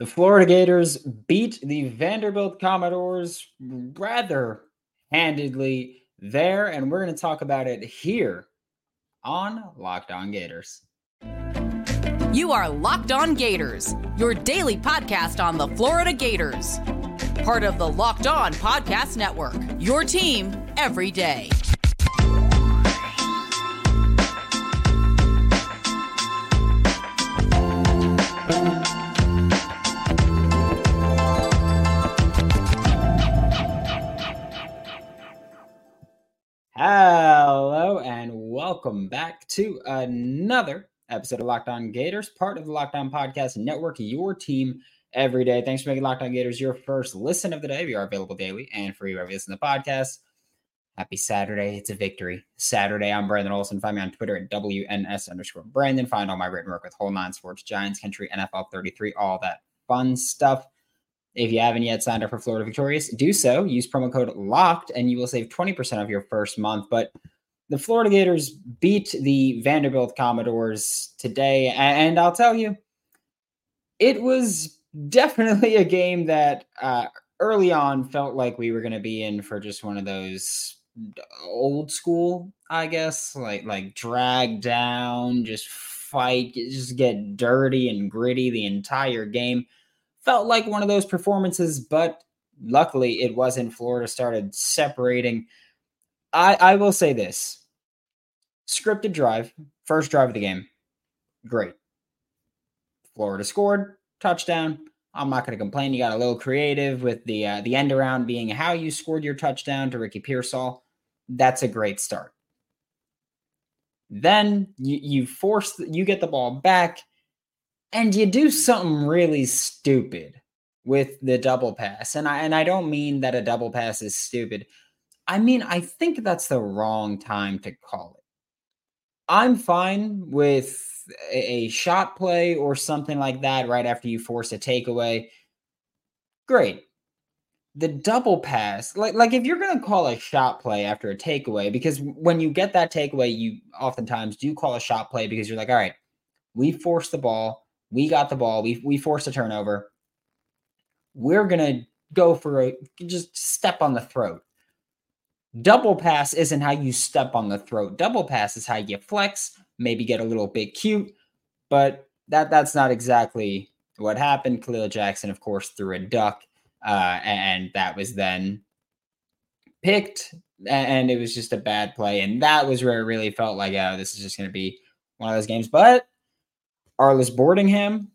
The Florida Gators beat the Vanderbilt Commodores rather handedly there, and we're going to talk about it here on Locked On Gators. You are Locked On Gators, your daily podcast on the Florida Gators. Part of the Locked On Podcast Network, your team every day. And welcome back to another episode of Locked On Gators, part of the Locked On Podcast Network, your team every day. Thanks for making Locked On Gators your first listen of the day. We are available daily and free wherever you listen to the podcast. Happy Saturday. It's a victory. Saturday, I'm Brandon Olsen. Find me on Twitter at WNS underscore Brandon. Find all my written work with Whole Nine Sports, Giants Country, NFL 33, all that fun stuff. If you haven't yet signed up for Florida Victorious, do so. Use promo code LOCKED and you will save 20% of your first month. But the Florida Gators beat the Vanderbilt Commodores today. And I'll tell you, it was definitely a game that uh, early on felt like we were going to be in for just one of those old school, I guess, like like drag down, just fight, just get dirty and gritty the entire game felt like one of those performances, but luckily it wasn't. Florida started separating. I, I will say this scripted drive, first drive of the game, great. Florida scored, touchdown. I'm not going to complain. You got a little creative with the uh, the end around being how you scored your touchdown to Ricky Pearsall. That's a great start. Then you you force you get the ball back and you do something really stupid with the double pass. And I and I don't mean that a double pass is stupid. I mean, I think that's the wrong time to call it. I'm fine with a shot play or something like that right after you force a takeaway. Great. The double pass, like like if you're to call a shot play after a takeaway because when you get that takeaway, you oftentimes do call a shot play because you're like, "All right, we forced the ball we got the ball. We we forced a turnover. We're gonna go for a just step on the throat. Double pass isn't how you step on the throat. Double pass is how you flex, maybe get a little bit cute, but that that's not exactly what happened. Kahleil Jackson, of course, threw a duck, uh, and that was then picked, and it was just a bad play. And that was where it really felt like, oh, this is just going to be one of those games. But Arlis Boardingham,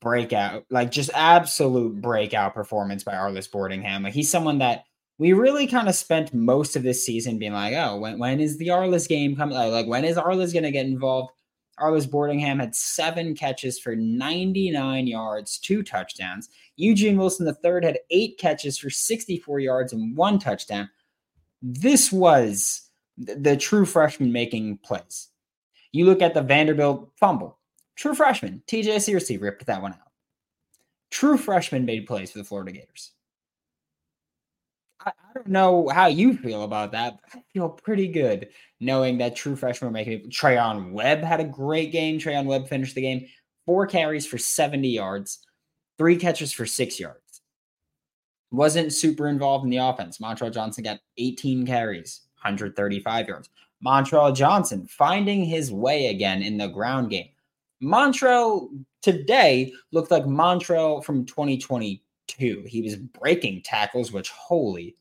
breakout, like just absolute breakout performance by Arlis Boardingham. Like he's someone that we really kind of spent most of this season being like, oh, when, when is the Arlis game coming? Like, when is Arlis going to get involved? Arlis Boardingham had seven catches for 99 yards, two touchdowns. Eugene Wilson III had eight catches for 64 yards and one touchdown. This was the, true freshman making plays. You look at the Vanderbilt fumble. True freshman, TJ Searcy ripped that one out. True freshman made plays for the Florida Gators. I, I don't know how you feel about that, I feel pretty good knowing that true freshmen were making it. Treyaun Webb had a great game. Treyaun Webb finished the game four carries for 70 yards, three catches for six yards. Wasn't super involved in the offense. Montrell Johnson got 18 carries, 135 yards. Montrell Johnson finding his way again in the ground game. Montrell today looked like Montrell from 2022. He was breaking tackles, which holy,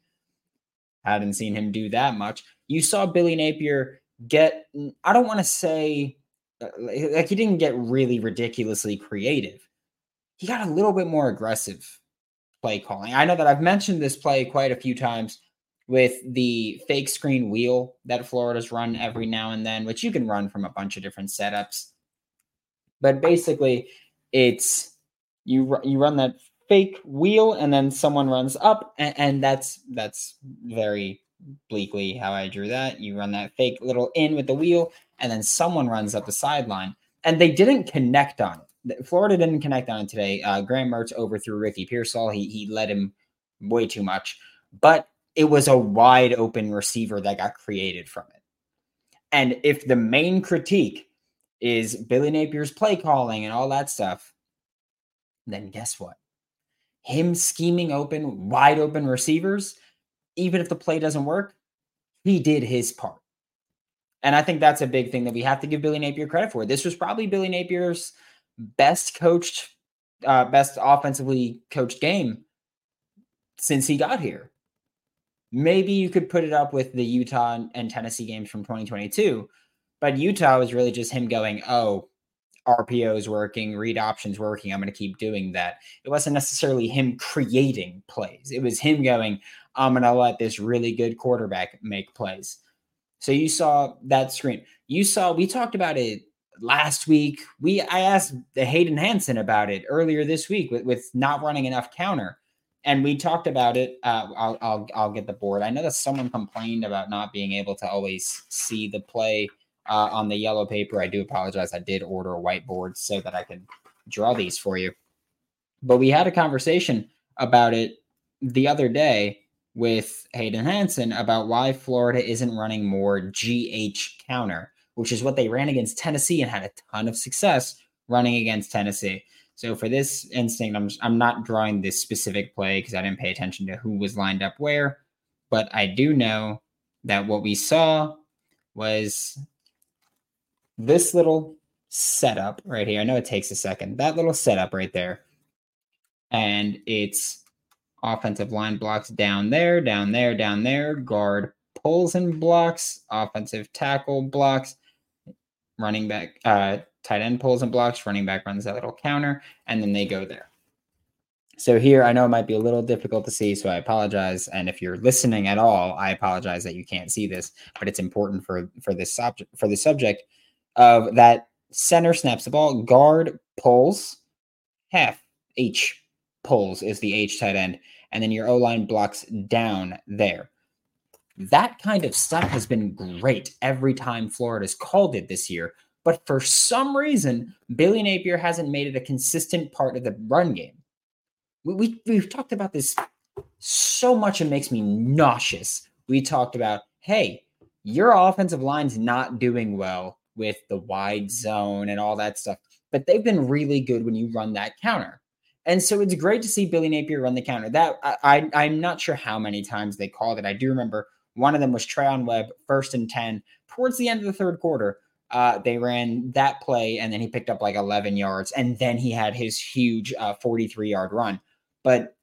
hadn't seen him do that much. You saw Billy Napier get, I don't want to say, uh, like he didn't get really ridiculously creative. He got a little bit more aggressive play calling. I know that I've mentioned this play quite a few times with the fake screen wheel that Florida's run every now and then, which you can run from a bunch of different setups. But basically, it's you you run that fake wheel and then someone runs up and, and, that's that's very bleakly how I drew that. You run that fake little in with the wheel and then someone runs up the sideline and they didn't connect on it. Florida didn't connect on it today. Uh, Graham Mertz overthrew Ricky Pearsall. He he led him way too much, but it was a wide open receiver that got created from it. And if the main critique is Billy Napier's play calling and all that stuff. then guess what? Him scheming open, wide open receivers, even if the play doesn't work, he did his part. And I think that's a big thing that we have to give Billy Napier credit for. This was probably Billy Napier's best coached, uh, best offensively coached game since he got here. Maybe you could put it up with the Utah and Tennessee games from 2022, but Utah was really just him going, oh, RPO is working, read options working. I'm going to keep doing that. It wasn't necessarily him creating plays. It was him going, I'm going to let this really good quarterback make plays. So you saw that screen. You saw we talked about it last week. We I asked Hayden Hansen about it earlier this week with, with not running enough counter. And we talked about it. Uh, I'll, I'll I'll get the board. I know that someone complained about not being able to always see the play uh, on the yellow paper. I do apologize. I did order a whiteboard so that I can draw these for you. But we had a conversation about it the other day with Hayden Hansen about why Florida isn't running more GH counter, which is what they ran against Tennessee and had a ton of success running against Tennessee. So for this instinct, I'm I'm not drawing this specific play because I didn't pay attention to who was lined up where, but I do know that what we saw was this little setup right here. I know it takes a second. That little setup right there. And it's offensive line blocks down there, down there, down there. Guard pulls and blocks. Offensive tackle blocks. Running back, uh, tight end pulls and blocks. Running back runs that little counter, and then they go there. So here, I know it might be a little difficult to see, so I apologize. And if you're listening at all, I apologize that you can't see this, but it's important for for this subject for the subject of that center snaps the ball, guard pulls, half H pulls is the H tight end, and then your O line blocks down there. That kind of stuff has been great every time Florida's called it this year. But for some reason, Billy Napier hasn't made it a consistent part of the run game. We, we, we've talked about this so much, it makes me nauseous. We talked about, hey, your offensive line's not doing well with the wide zone and all that stuff, but they've been really good when you run that counter. And so it's great to see Billy Napier run the counter. That I, I am not sure how many times they called it. I do remember one of them was Treyaun Webb, first and ten, towards the end of the third quarter. Uh, they ran that play, and then he picked up like 11 yards, and then he had his huge uh, 43 yard run. But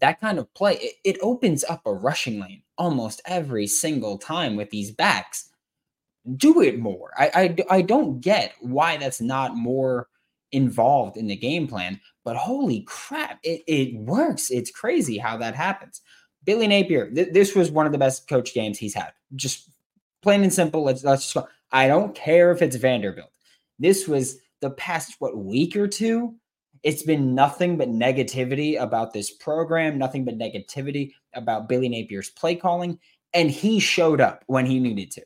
that kind of play, it, it opens up a rushing lane almost every single time with these backs. Do it more. I, I, I don't get why that's not more involved in the game plan, but holy crap, it, it works. It's crazy how that happens. Billy Napier, th- this was one of the best coach games he's had. Just plain and simple. Let's let's just go. I don't care if it's Vanderbilt. This was the past what week or two. It's been nothing but negativity about this program, nothing but negativity about Billy Napier's play calling, and he showed up when he needed to.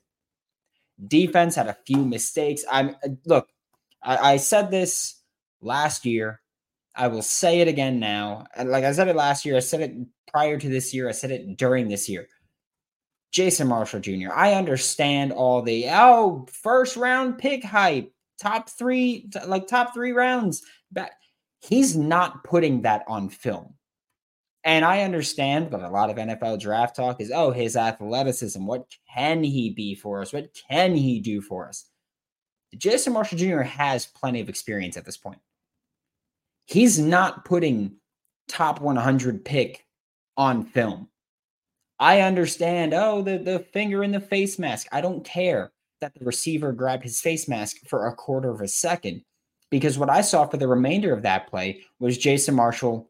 Defense had a few mistakes. I'm look, I, I said this last year. I will say it again now. And Like I said it last year, I said it prior to this year, I said it during this year. Jason Marshall Jr. I understand all the oh first round pick hype, top three, like top three rounds. But He's not putting that on film. And I understand, but a lot of NFL draft talk is oh, his athleticism. What can he be for us? What can he do for us? Jason Marshall Jr. has plenty of experience at this point. He's not putting top 100 pick on film. I understand, oh, the, the finger in the face mask. I don't care that the receiver grabbed his face mask for a quarter of a second because what I saw for the remainder of that play was Jason Marshall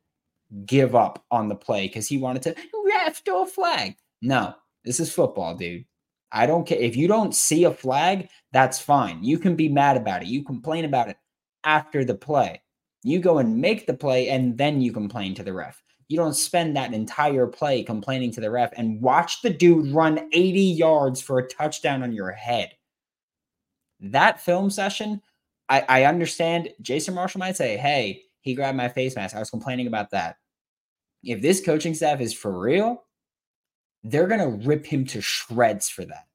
give up on the play because he wanted to ref to a flag. No, this is football, dude. I don't care. If you don't see a flag, that's fine. You can be mad about it. You complain about it after the play. You go and make the play and then you complain to the ref. You don't spend that entire play complaining to the ref and watch the dude run 80 yards for a touchdown on your head. That film session, I, I understand Jason Marshall might say, hey, he grabbed my face mask. I was complaining about that. If this coaching staff is for real, they're going to rip him to shreds for that.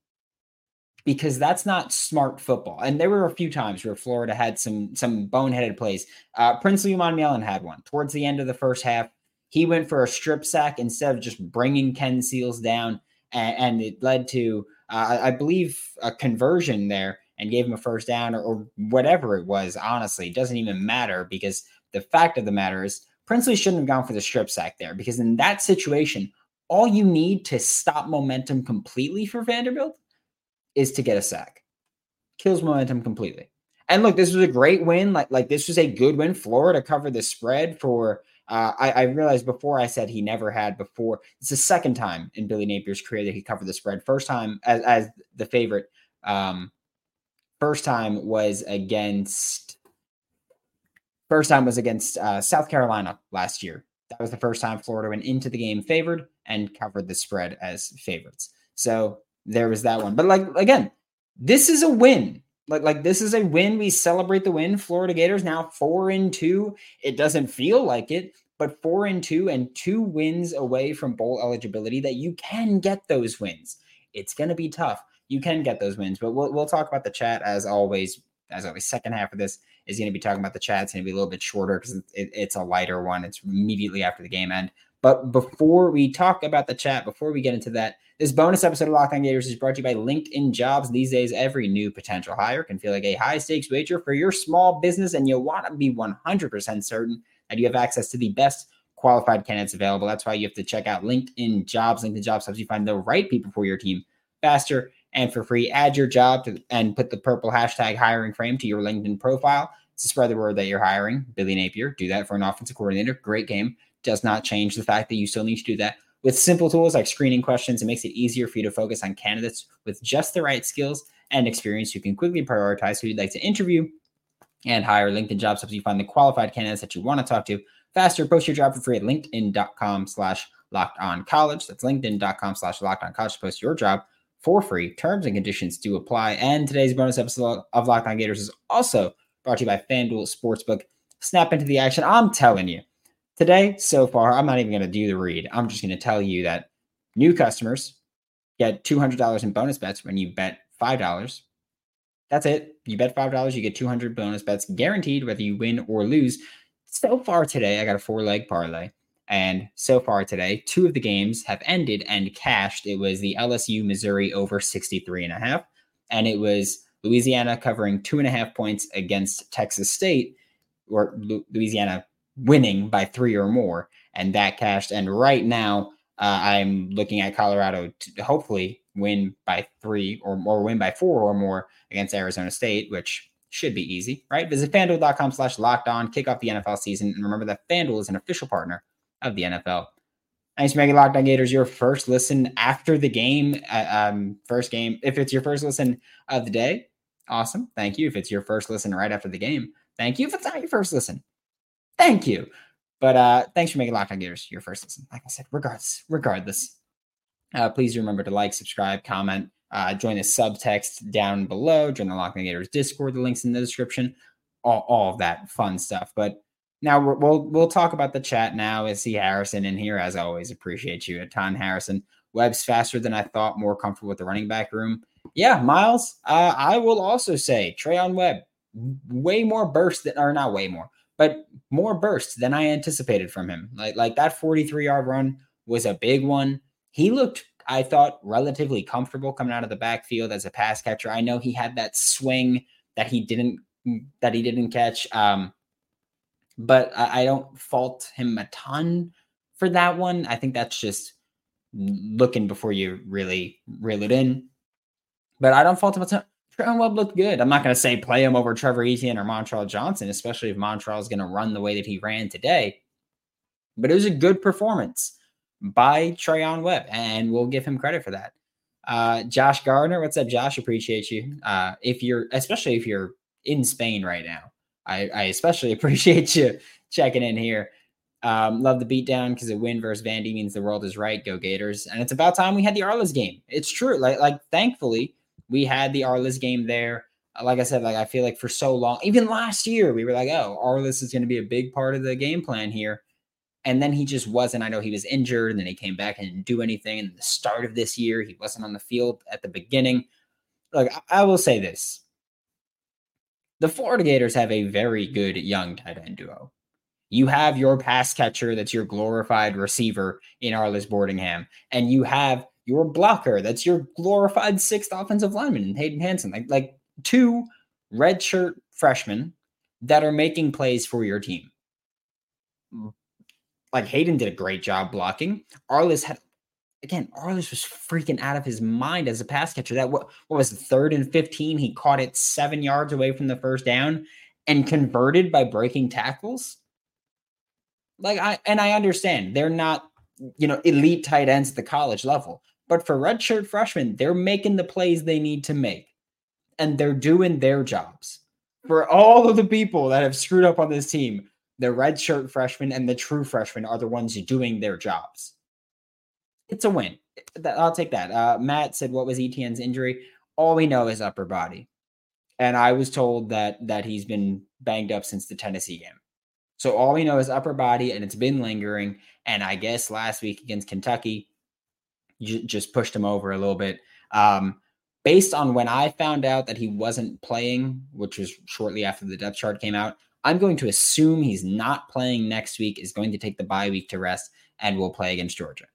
because that's not smart football. And there were a few times where Florida had some some boneheaded plays. Uh, Princely Umanmielen had one towards the end of the first half. He went for a strip sack instead of just bringing Ken Seals down, and, and it led to, uh, I believe, a conversion there and gave him a first down or, or whatever it was. Honestly, it doesn't even matter because the fact of the matter is Princely shouldn't have gone for the strip sack there because in that situation, all you need to stop momentum completely for Vanderbilt is to get a sack. Kills momentum completely. And look, this was a great win. Like, like this was a good win. Florida covered the spread for uh, I, I, realized before I said he never had before. It's the second time in Billy Napier's career that he covered the spread. First time as, as the favorite. Um, first time was against. First time was against uh, South Carolina last year. That was the first time Florida went into the game favored and covered the spread as favorites. So there was that one. But like again, this is a win. Like like this is a win. We celebrate the win. Florida Gators now four and two. It doesn't feel like it, but four and two and two wins away from bowl eligibility. That you can get those wins. It's going to be tough. You can get those wins, but we'll we'll talk about the chat as always. As always, second half of this is going to be talking about the chat. It's going to be a little bit shorter because it, it's a lighter one. It's immediately after the game end. But before we talk about the chat, before we get into that, this bonus episode of Locked On Gators is brought to you by LinkedIn Jobs. These days, every new potential hire can feel like a high stakes wager for your small business, and you'll want to be 100% certain that you have access to the best qualified candidates available. That's why you have to check out LinkedIn Jobs. LinkedIn Jobs helps you find the right people for your team faster and for free. Add your job to, and put the purple hashtag hiring frame to your LinkedIn profile to spread the word that you're hiring. Billy Napier, do that for an offensive coordinator. Great game does not change the fact that you still need to do that. With simple tools like screening questions, it makes it easier for you to focus on candidates with just the right skills and experience. You can quickly prioritize who you'd like to interview and hire. LinkedIn Jobs helps you find the qualified candidates that you want to talk to faster. Post your job for free at linkedin.com slash locked on college. That's linkedin.com slash locked on college post your job for free. Terms and conditions do apply. And today's bonus episode of Locked On Gators is also brought to you by FanDuel Sportsbook. Snap into the action. I'm telling you, Today, so far, I'm not even going to do the read. I'm just going to tell you that new customers get $200 in bonus bets when you bet $5. That's it. You bet $5, you get 200 bonus bets guaranteed whether you win or lose. So far today, I got a four leg parlay. And so far today, two of the games have ended and cashed. It was the LSU Missouri over 63 and a half, and it was Louisiana covering two and a half points against Texas State, or Louisiana winning by three or more, and that cashed. And right now, uh, I'm looking at Colorado to hopefully win by three or, or win by four or more against Arizona State, which should be easy, right? Visit fanduel.com slash locked on, kick off the NFL season. And remember that FanDuel is an official partner of the NFL. Thanks for making Locked On Gators your first listen after the game. Uh, um, first game. If it's your first listen of the day, awesome. Thank you. If it's your first listen right after the game, thank you. If it's not your first listen, Thank you. But uh, thanks for making Locked On Gators your first listen. Like I said, regardless, regardless, uh, please remember to like, subscribe, comment, uh, join the subtext down below, join the Locked On Gators Discord. The links in the description. All, all of that fun stuff. But now we will we'll talk about the chat now. I see Harrison in here as always. Appreciate you a ton, Harrison. Webb's faster than I thought. More comfortable with the running back room. Yeah, Miles. Uh, I will also say Treyaun Webb way more burst than or not way more but more bursts than I anticipated from him. Like like that 43 yard run was a big one. He looked, I thought, relatively comfortable coming out of the backfield as a pass catcher. I know he had that swing that he didn't that he didn't catch. Um, but I, I don't fault him a ton for that one. I think that's just looking before you really reel it in. But I don't fault him a ton. Treyaun Webb looked good. I'm not going to say play him over Trevor Etienne or Montrell Johnson, especially if Montrell is going to run the way that he ran today. But it was a good performance by Treyaun Webb, and we'll give him credit for that. Uh, Josh Gardner, what's up, Josh? Appreciate you. Uh, if you're, especially if you're in Spain right now, I, I especially appreciate you checking in here. Um, love the beatdown because a win versus Vandy means the world is right. Go Gators! And it's about time we had the Arlis game. It's true. Like, like thankfully we had the Arlis game there. Uh, like I said, like I feel like for so long, even last year, we were like, oh, Arlis is going to be a big part of the game plan here. And then he just wasn't. I know he was injured, and then he came back and didn't do anything. And the start of this year, he wasn't on the field at the beginning. look, I will say this. The Florida Gators have a very good young tight end duo. You have your pass catcher that's your glorified receiver in Arlis Boardingham, and you have your blocker that's your glorified sixth offensive lineman in Hayden Hansen. Like, like two redshirt freshmen that are making plays for your team. Hmm. Like Hayden did a great job blocking. Arlis had again, Arlis was freaking out of his mind as a pass catcher. That what, what was the third and 15? He caught it seven yards away from the first down and converted by breaking tackles. Like I and I understand they're not, you know, elite tight ends at the college level. But for redshirt freshmen, they're making the plays they need to make. And they're doing their jobs. For all of the people that have screwed up on this team, the redshirt freshmen and the true freshmen are the ones doing their jobs it's a win. I'll take that. Uh, Matt said, "What was Etienne's injury?" All we know is upper body, and I was told that that he's been banged up since the Tennessee game. So all we know is upper body, and it's been lingering. And I guess last week against Kentucky, j- just pushed him over a little bit. Um, based on when I found out that he wasn't playing, which was shortly after the depth chart came out, I'm going to assume he's not playing next week. Is going to take the bye week to rest, and will play against Georgia.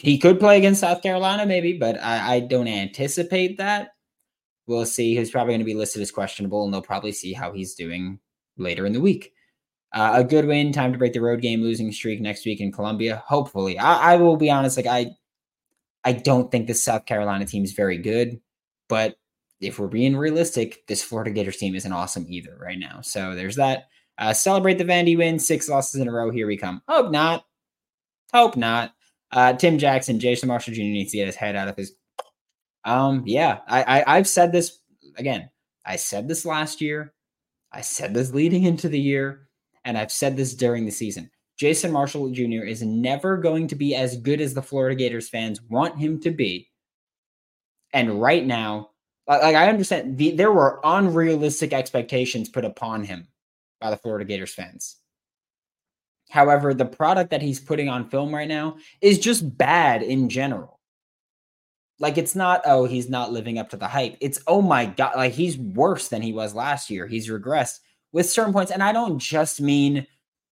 He could play against South Carolina, maybe, but I, I don't anticipate that. We'll see. He's probably going to be listed as questionable, and they'll probably see how he's doing later in the week. Uh, a good win, time to break the road game losing streak next week in Columbia. Hopefully, I, I will be honest. Like I, I don't think the South Carolina team is very good, but if we're being realistic, this Florida Gators team isn't awesome either right now. So there's that. Uh, celebrate the Vandy win, six losses in a row. Here we come. Hope not. Hope not. Uh, Tim Jackson, Jason Marshall Jr. needs to get his head out of his. Um, yeah, I, I I've said this again. I said this last year. I said this leading into the year, and I've said this during the season. Jason Marshall Jr. is never going to be as good as the Florida Gators fans want him to be. And right now, like, I understand, the, there were unrealistic expectations put upon him by the Florida Gators fans. However, the product that he's putting on film right now is just bad in general. Like it's not, oh, he's not living up to the hype. It's, oh my God, like he's worse than he was last year. He's regressed with certain points. And I don't just mean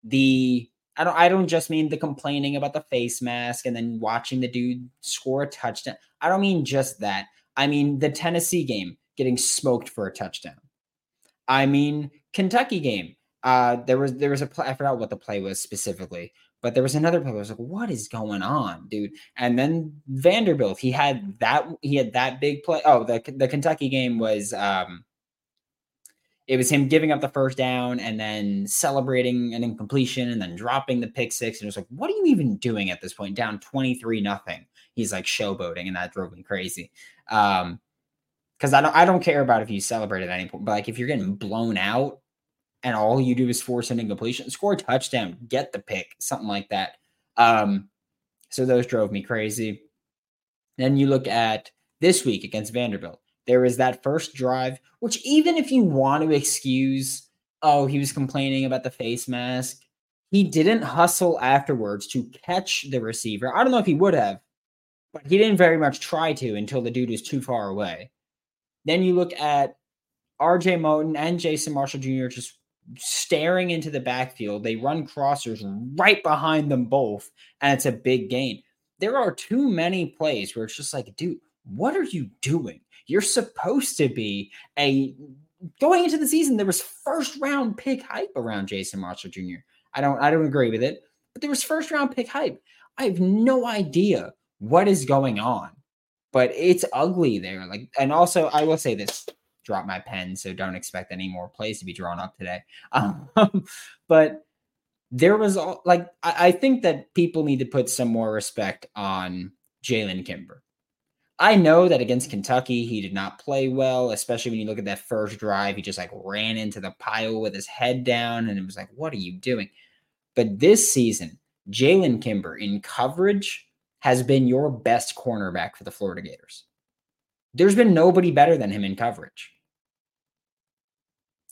the I don't I don't just mean the complaining about the face mask and then watching the dude score a touchdown. I don't mean just that. I mean the Tennessee game getting smoked for a touchdown. I mean Kentucky game uh, there was there was a play, I forgot what the play was specifically, but there was another play. I was like, "What is going on, dude?" And then Vanderbilt, he had that he had that big play. Oh, the the Kentucky game was um, it was him giving up the first down and then celebrating an incompletion and then dropping the pick six. And it was like, "What are you even doing at this point? Down twenty three nothing." He's like showboating, and that drove me crazy. Um, because I don't I don't care about if you celebrate at any point, but like if you're getting blown out and all you do is force an incompletion, score a touchdown, get the pick, something like that. Um, so those drove me crazy. Then you look at this week against Vanderbilt. There was that first drive, which even if you want to excuse, oh, he was complaining about the face mask, he didn't hustle afterwards to catch the receiver. I don't know if he would have, but he didn't very much try to until the dude was too far away. Then you look at RJ Moten and Jason Marshall Jr. just staring into the backfield. They run crossers right behind them both, and it's a big gain. There are too many plays where it's just like, dude, what are you doing? You're supposed to be a going into the season. There was first round pick hype around Jason Marshall Jr. I don't I don't agree with it, but there was first round pick hype. I have no idea what is going on, but it's ugly there. Like, and also I will say this: drop my pen, so don't expect any more plays to be drawn up today. Um, but there was all like I, I, think that people need to put some more respect on Jalen Kimber. I know that against Kentucky, he did not play well, especially when you look at that first drive. He just like ran into the pile with his head down, and it was like, what are you doing? But this season, Jalen Kimber in coverage has been your best cornerback for the Florida Gators. There's been nobody better than him in coverage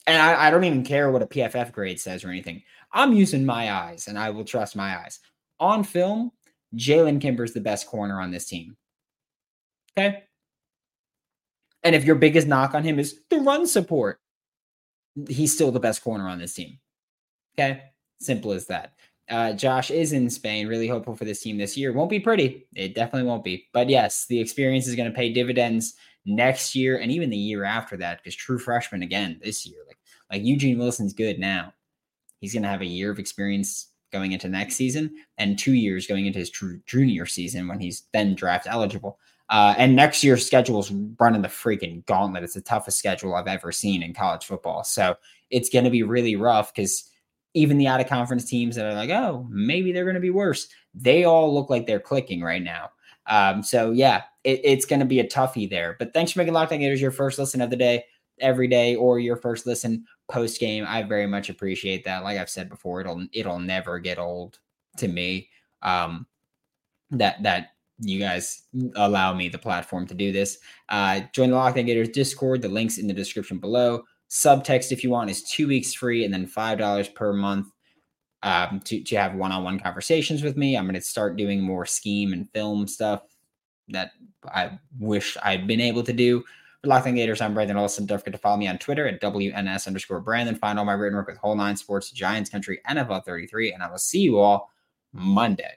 and I, I, don't even care what a PFF grade says or anything. I'm using my eyes, and I will trust my eyes. On film, Jalen Kimber's the best corner on this team. Okay. And if your biggest knock on him is the run support, he's still the best corner on this team. Okay. Simple as that. Uh, Josh is in Spain, really hopeful for this team this year. Won't be pretty. It definitely won't be. But yes, the experience is going to pay dividends next year and even the year after that because true freshman again this year. Like Eugene Wilson's good now. He's going to have a year of experience going into next season and two years going into his true junior season when he's then draft eligible. Uh, and next year's schedule is running the freaking gauntlet. It's the toughest schedule I've ever seen in college football. So it's going to be really rough because even the out of conference teams that are like, oh, maybe they're going to be worse, they all look like they're clicking right now. Um, so yeah, it, it's going to be a toughie there. But thanks for making Locked On Gators your first listen of the day every day or your first listen post game. I very much appreciate that. Like I've said before, it'll it'll never get old to me. Um, that that you guys allow me the platform to do this. Uh, join the Locked On Gators Discord. The links in the description below. Subtext, if you want, is two weeks free and then five dollars per month um, to to have one on one conversations with me. I'm going to start doing more scheme and film stuff that I wish I'd been able to do. Locked Gators, I'm Brandon Olsen. Don't forget to follow me on Twitter at WNS underscore Brandon. Find all my written work with Whole Nine Sports, Giants Country, NFL 33, and I will see you all Monday.